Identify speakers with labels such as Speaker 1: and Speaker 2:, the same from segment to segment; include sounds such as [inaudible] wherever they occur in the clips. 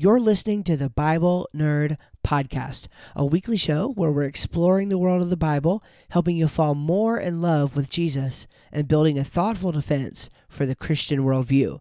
Speaker 1: You're listening to the Bible Nerd Podcast, a weekly show where we're exploring the world of the Bible, helping you fall more in love with Jesus, and building a thoughtful defense for the Christian worldview.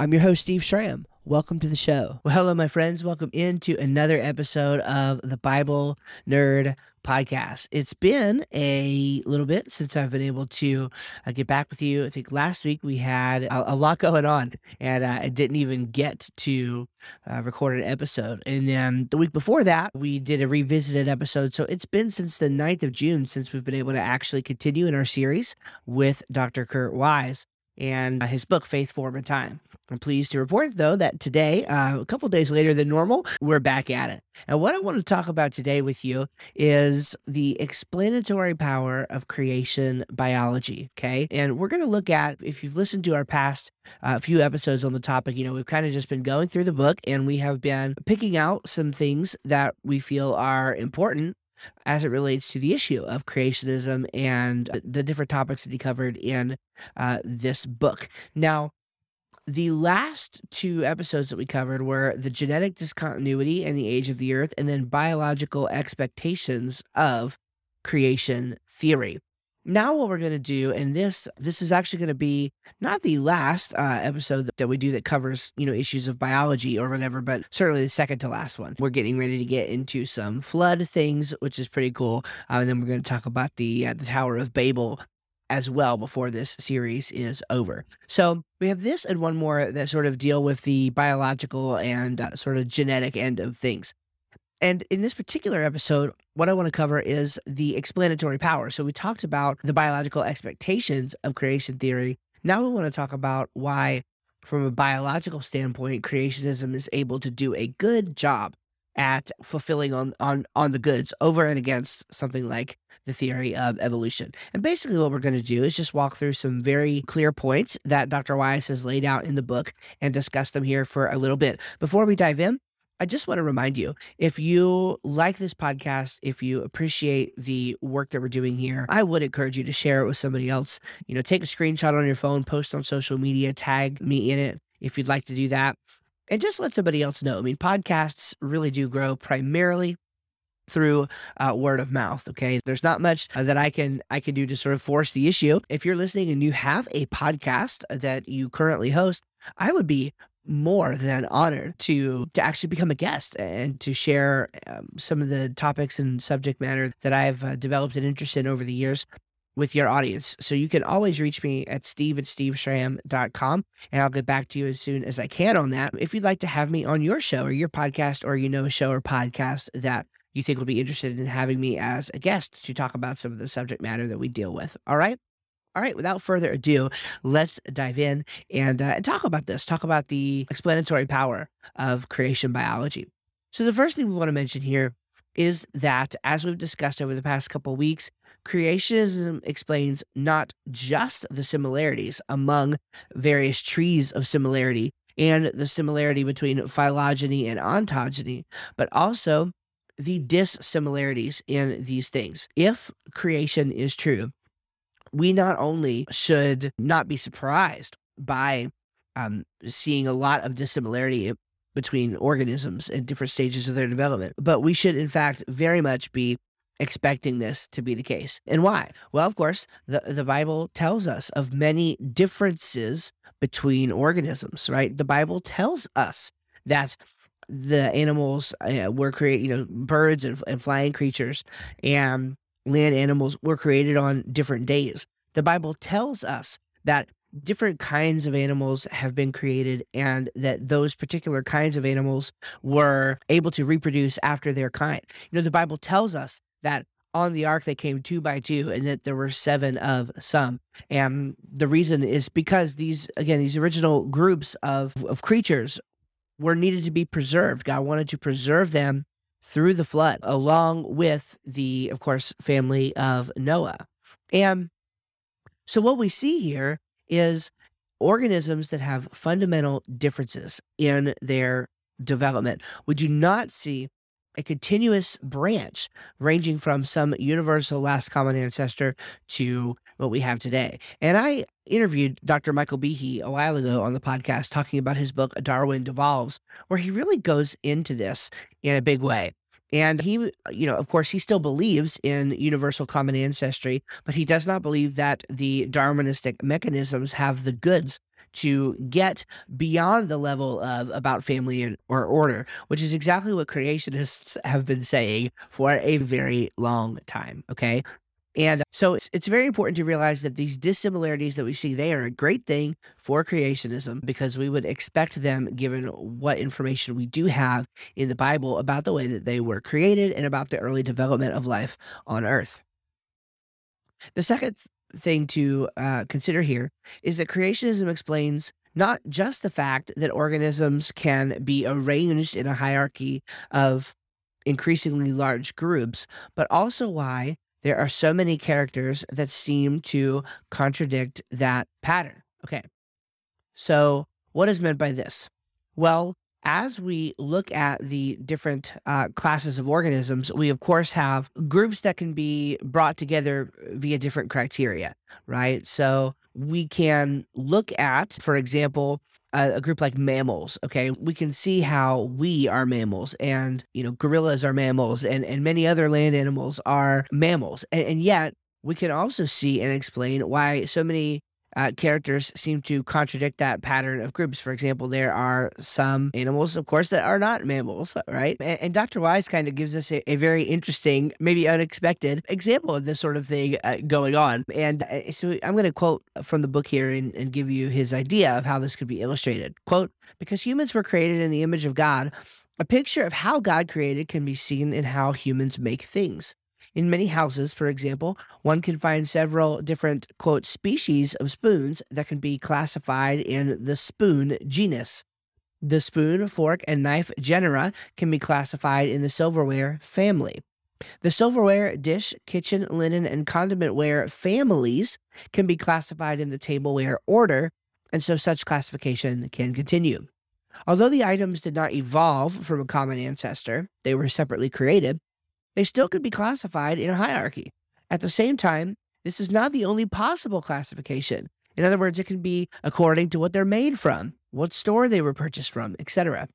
Speaker 1: I'm your host, Steve Schramm. Welcome to the show. Well, hello, my friends. Welcome into another episode of the Bible Nerd podcast. It's been a little bit since I've been able to uh, get back with you. I think last week we had a, a lot [laughs] going on and uh, I didn't even get to uh, record an episode. And then the week before that, we did a revisited episode. So it's been since the 9th of June since we've been able to actually continue in our series with Dr. Kurt Wise and uh, his book, Faith Form and Time. I'm pleased to report, though, that today, uh, a couple days later than normal, we're back at it. And what I want to talk about today with you is the explanatory power of creation biology. Okay. And we're going to look at, if you've listened to our past uh, few episodes on the topic, you know, we've kind of just been going through the book and we have been picking out some things that we feel are important as it relates to the issue of creationism and the different topics that he covered in uh, this book. Now, the last two episodes that we covered were the genetic discontinuity and the age of the earth, and then biological expectations of creation theory. Now, what we're going to do, and this this is actually going to be not the last uh, episode that we do that covers you know issues of biology or whatever, but certainly the second to last one. We're getting ready to get into some flood things, which is pretty cool, uh, and then we're going to talk about the uh, the Tower of Babel as well before this series is over. So we have this and one more that sort of deal with the biological and uh, sort of genetic end of things. And in this particular episode, what I want to cover is the explanatory power. So we talked about the biological expectations of creation theory. Now we want to talk about why, from a biological standpoint, creationism is able to do a good job at fulfilling on on on the goods over and against something like the theory of evolution. And basically what we're going to do is just walk through some very clear points that Dr. Wise has laid out in the book and discuss them here for a little bit. Before we dive in, I just want to remind you if you like this podcast, if you appreciate the work that we're doing here, I would encourage you to share it with somebody else. You know, take a screenshot on your phone, post on social media, tag me in it if you'd like to do that and just let somebody else know. I mean, podcasts really do grow primarily through uh, word of mouth okay there's not much uh, that i can i can do to sort of force the issue if you're listening and you have a podcast that you currently host i would be more than honored to to actually become a guest and to share um, some of the topics and subject matter that I've uh, developed an interest in over the years with your audience. So you can always reach me at steve at steveschramm.com and I'll get back to you as soon as I can on that. If you'd like to have me on your show or your podcast, or you know a show or podcast that you think will be interested in having me as a guest to talk about some of the subject matter that we deal with. All right. All right, without further ado, let's dive in and, uh, and talk about this. Talk about the explanatory power of creation biology. So, the first thing we want to mention here is that, as we've discussed over the past couple weeks, creationism explains not just the similarities among various trees of similarity and the similarity between phylogeny and ontogeny, but also the dissimilarities in these things. If creation is true, we not only should not be surprised by um, seeing a lot of dissimilarity between organisms in different stages of their development, but we should, in fact, very much be expecting this to be the case. And why? Well, of course, the, the Bible tells us of many differences between organisms, right? The Bible tells us that the animals uh, were created, you know, birds and, and flying creatures and land animals were created on different days. The Bible tells us that different kinds of animals have been created and that those particular kinds of animals were able to reproduce after their kind. You know, the Bible tells us that on the ark they came two by two and that there were seven of some and the reason is because these again these original groups of of creatures were needed to be preserved god wanted to preserve them through the flood along with the of course family of noah and so what we see here is organisms that have fundamental differences in their development we do not see a continuous branch ranging from some universal last common ancestor to what we have today. And I interviewed Dr. Michael Behe a while ago on the podcast talking about his book Darwin Devolves, where he really goes into this in a big way. And he, you know, of course, he still believes in universal common ancestry, but he does not believe that the Darwinistic mechanisms have the goods to get beyond the level of about family or order, which is exactly what creationists have been saying for a very long time. Okay. And so it's, it's very important to realize that these dissimilarities that we see, they are a great thing for creationism because we would expect them given what information we do have in the Bible about the way that they were created and about the early development of life on earth. The second thing to uh, consider here is that creationism explains not just the fact that organisms can be arranged in a hierarchy of increasingly large groups, but also why there are so many characters that seem to contradict that pattern. Okay. So, what is meant by this? Well, as we look at the different uh, classes of organisms, we of course have groups that can be brought together via different criteria, right? So we can look at, for example, a, a, group like mammals. Okay, we can see how we are mammals, and you know, gorillas are mammals, and and many other land animals are mammals, and, and yet we can also see and explain why so many uh, characters seem to contradict that pattern of groups. For example, there are some animals, of course, that are not mammals, right? And, and Dr. Wise kind of gives us a, a, very interesting, maybe unexpected example of this sort of thing uh, going on. And uh, so I'm going to quote from the book here and, and give you his idea of how this could be illustrated. Quote, because humans were created in the image of God, a picture of how God created can be seen in how humans make things. In many houses, for example, one can find several different, quote, species of spoons that can be classified in the spoon genus. The spoon, fork, and knife genera can be classified in the silverware family. The silverware, dish, kitchen, linen, and condimentware families can be classified in the tableware order, and so such classification can continue. Although the items did not evolve from a common ancestor, they were separately created, they still could be classified in a hierarchy. At the same time, this is not the only possible classification. In other words, it can be according to what they're made from, what store they were purchased from, etc.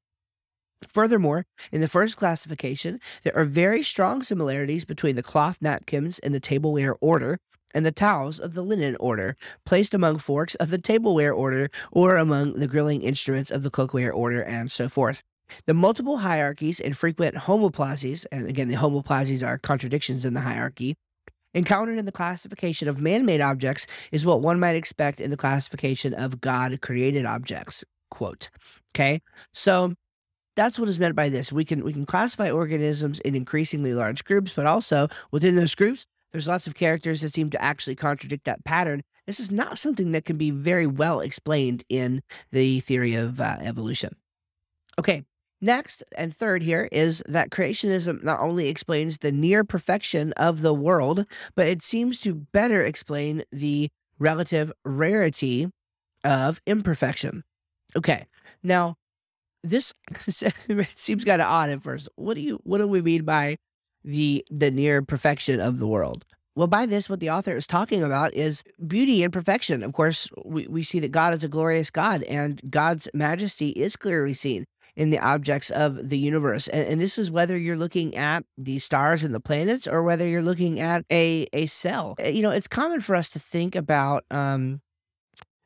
Speaker 1: Furthermore, in the first classification, there are very strong similarities between the cloth napkins in the tableware order and the towels of the linen order, placed among forks of the tableware order or among the grilling instruments of the cookware order, and so forth. The multiple hierarchies and frequent homoplasies, and again, the homoplasies are contradictions in the hierarchy, encountered in the classification of man made objects is what one might expect in the classification of God created objects. Quote. Okay. So that's what is meant by this. We can we can classify organisms in increasingly large groups, but also within those groups, there's lots of characters that seem to actually contradict that pattern. This is not something that can be very well explained in the theory of uh, evolution. Okay, Next and third here is that creationism not only explains the near perfection of the world, but it seems to better explain the relative rarity of imperfection. Okay, now this [laughs] seems kind of odd at first. What do you what do we mean by the the near perfection of the world? Well, by this, what the author is talking about is beauty and perfection. Of course, we, we see that God is a glorious God and God's majesty is clearly seen in the objects of the universe. And, and this is whether you're looking at the stars and the planets or whether you're looking at a, a cell. Eh, you know, it's common for us to think about, um,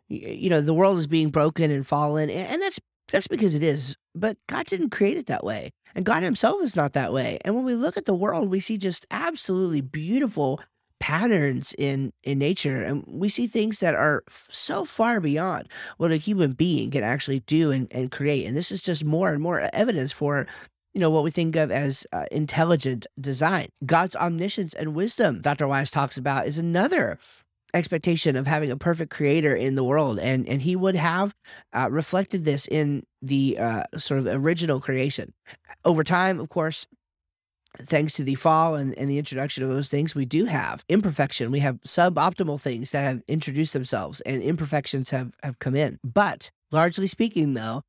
Speaker 1: you know, the world is being broken and fallen, and that's that's because it is. But God didn't create it that way. And God Himself is not that way. And when we look at the world, we see just absolutely beautiful patterns in in nature and we see things that are so far beyond what a human being can actually do and, and create and this is just more and more evidence for you know what we think of as uh, intelligent design. God's omniscience and wisdom dr wise talks about is another expectation of having a perfect creator in the world and and he would have uh, reflected this in the uh, sort of original creation. Over time of course thanks to the fall and, and the introduction of those things, we do have imperfection. We have suboptimal things that have introduced themselves and imperfections have, have come in. But largely speaking, though,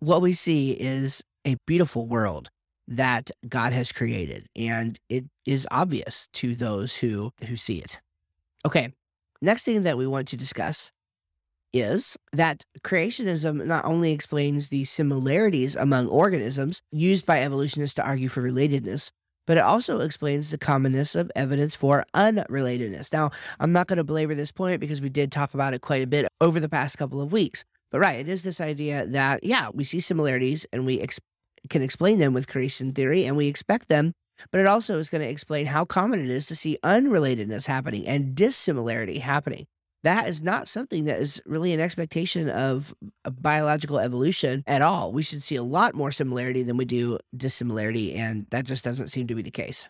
Speaker 1: what we see is a beautiful world that God has created, and it is obvious to those who who see it. Okay, next thing that we want to discuss is that creationism not only explains the similarities among organisms used by evolutionists to argue for relatedness, but it also explains the commonness of evidence for unrelatedness. Now, I'm not going to belabor this point because we did talk about it quite a bit over the past couple of weeks. But right, it is this idea that, yeah, we see similarities and we ex- can explain them with creation theory and we expect them, but it also is going to explain how common it is to see unrelatedness happening and dissimilarity happening that is not something that is really an expectation of biological evolution at all. We should see a lot more similarity than we do dissimilarity, and that just doesn't seem to be the case.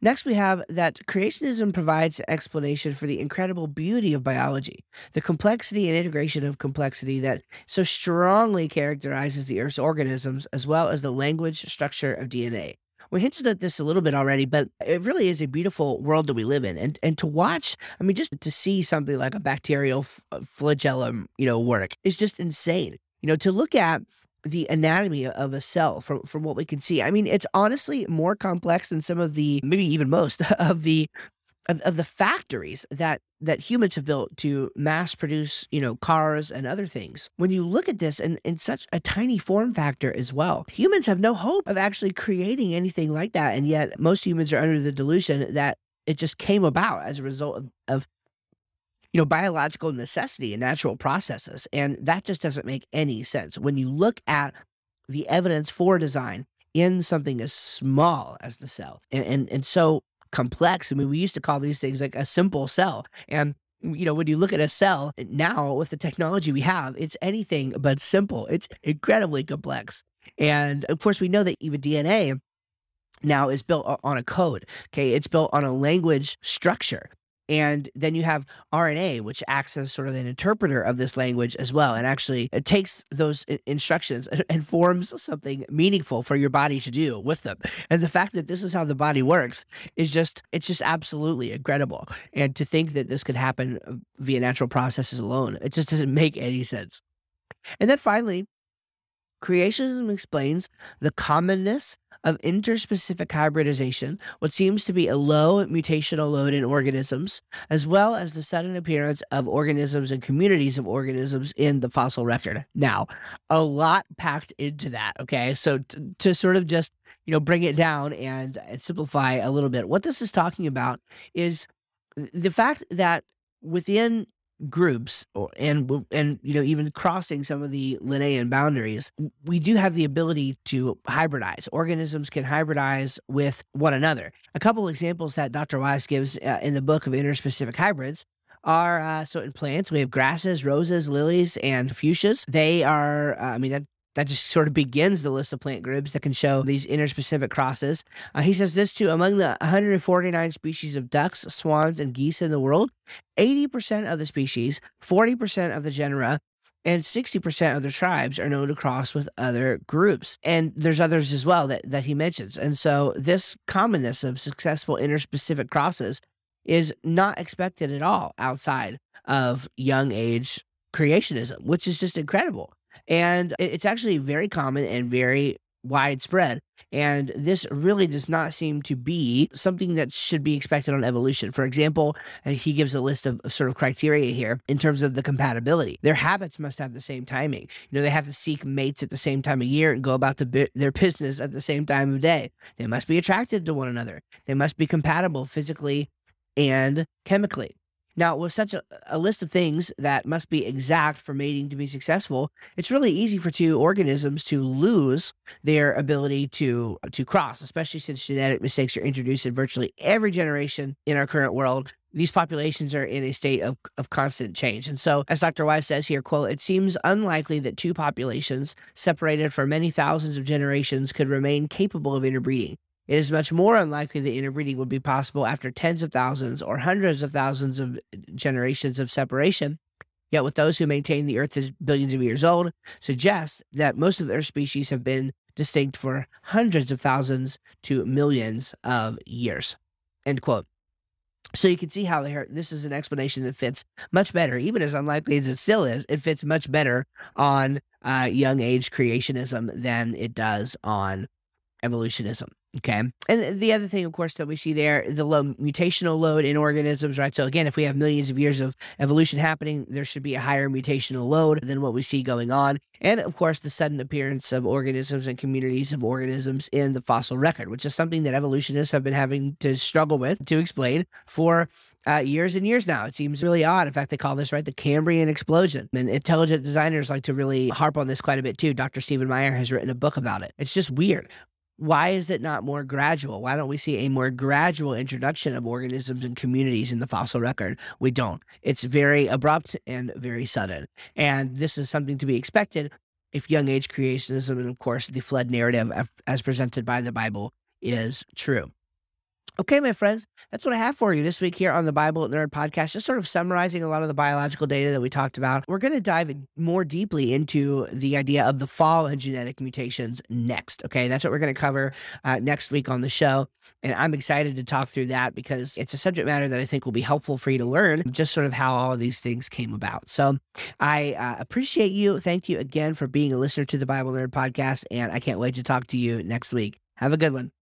Speaker 1: Next, we have that creationism provides explanation for the incredible beauty of biology, the complexity and integration of complexity that so strongly characterizes the Earth's organisms, as well as the language structure of DNA we hinted at this a little bit already, but it really is a beautiful world that we live in. And and to watch, I mean, just to see something like a bacterial f- uh, flagellum, you know, work is just insane. You know, to look at the anatomy of a cell from from what we can see. I mean, it's honestly more complex than some of the maybe even most [laughs] of the of, of the factories that that humans have built to mass produce, you know, cars and other things. When you look at this in, in such a tiny form factor as well, humans have no hope of actually creating anything like that. And yet most humans are under the delusion that it just came about as a result of, of you know, biological necessity and natural processes. And that just doesn't make any sense. When you look at the evidence for design in something as small as the cell. And, and, and so complex. I mean, we used to call these things like a simple cell. And you know, when you look at a cell now with the technology we have, it's anything but simple. It's incredibly complex. And of course, we know that even DNA now is built on a code. Okay. It's built on a language structure. And then you have RNA, which acts as sort of an interpreter of this language as well. And actually, it takes those instructions and, forms something meaningful for your body to do with them. [laughs] And the fact that this is how the body works is just, it's just absolutely incredible. And to think that this could happen uh, via natural processes alone, it just doesn't make any sense. And then finally, creationism explains the commonness of interspecific hybridization, what seems to be a low mutational load in organisms, as well as the sudden appearance of organisms and communities of organisms in the fossil record. Now, a lot packed into that. Okay. So to, to sort of just, you know, bring it down and, and simplify a little bit, what this is talking about is the fact that within groups and and you know even crossing some of the Linnaean boundaries, we do have the ability to hybridize. Organisms can hybridize with one another. A couple examples that Dr. Wise gives uh, in the book of interspecific hybrids are uh, so in plants we have grasses, roses, lilies, and fuchsias. They are, uh, I mean, that that just sort of begins the list of plant groups that can show these interspecific crosses. Uh, he says this too among the 149 species of ducks, swans, and geese in the world, 80% of the species, 40% of the genera, and 60% of the tribes are known to cross with other groups. And there's others as well that, that he mentions. And so this commonness of successful interspecific crosses is not expected at all outside of young age creationism, which is just incredible. And it's actually very common and very widespread. And this really does not seem to be something that should be expected on evolution. For example, uh, he gives a list of, sort of criteria here in terms of the compatibility. Their habits must have the same timing. You know, they have to seek mates at the same time of year and go about the, their business at the same time of day. They must be attracted to one another. They must be compatible physically and chemically. Now, with such a, a, list of things that must be exact for mating to be successful, it's really easy for two organisms to lose their ability to to cross, especially since genetic mistakes are introduced in virtually every generation in our current world. These populations are in a state of, of constant change. And so, as Dr. Wise says here, quote, it seems unlikely that two populations separated for many thousands of generations could remain capable of interbreeding. It is much more unlikely that interbreeding would be possible after tens of thousands or hundreds of thousands of generations of separation. Yet, with those who maintain the Earth is billions of years old, suggest that most of their species have been distinct for hundreds of thousands to millions of years. End quote. So you can see how this is an explanation that fits much better, even as unlikely as it still is. It fits much better on uh, young age creationism than it does on evolutionism. Okay. And the other thing, of course, that we see there, the low mutational load in organisms, right? So again, if we have millions of years of evolution happening, there should be a higher mutational load than what we see going on. And of course, the sudden appearance of organisms and communities of organisms in the fossil record, which is something that evolutionists have been having to struggle with to explain for uh, years and years now. It seems really odd. In fact, they call this, right, the Cambrian explosion. And intelligent designers like to really harp on this quite a bit too. Dr. Stephen Meyer has written a book about it. It's just weird why is it not more gradual? Why don't we see a more gradual introduction of organisms and communities in the fossil record? We don't. It's very abrupt and very sudden. And this is something to be expected if young age creationism and, of course, the flood narrative as presented by the Bible is true. Okay, my friends, that's what I have for you this week here on the Bible Nerd Podcast. Just sort of summarizing a lot of the biological data that we talked about. We're going to dive more deeply into the idea of the fall and genetic mutations next. Okay, that's what we're going to cover uh, next week on the show. And I'm excited to talk through that because it's a subject matter that I think will be helpful for you to learn just sort of how all of these things came about. So I uh, appreciate you. Thank you again for being a listener to the Bible Nerd Podcast. And I can't wait to talk to you next week. Have a good one.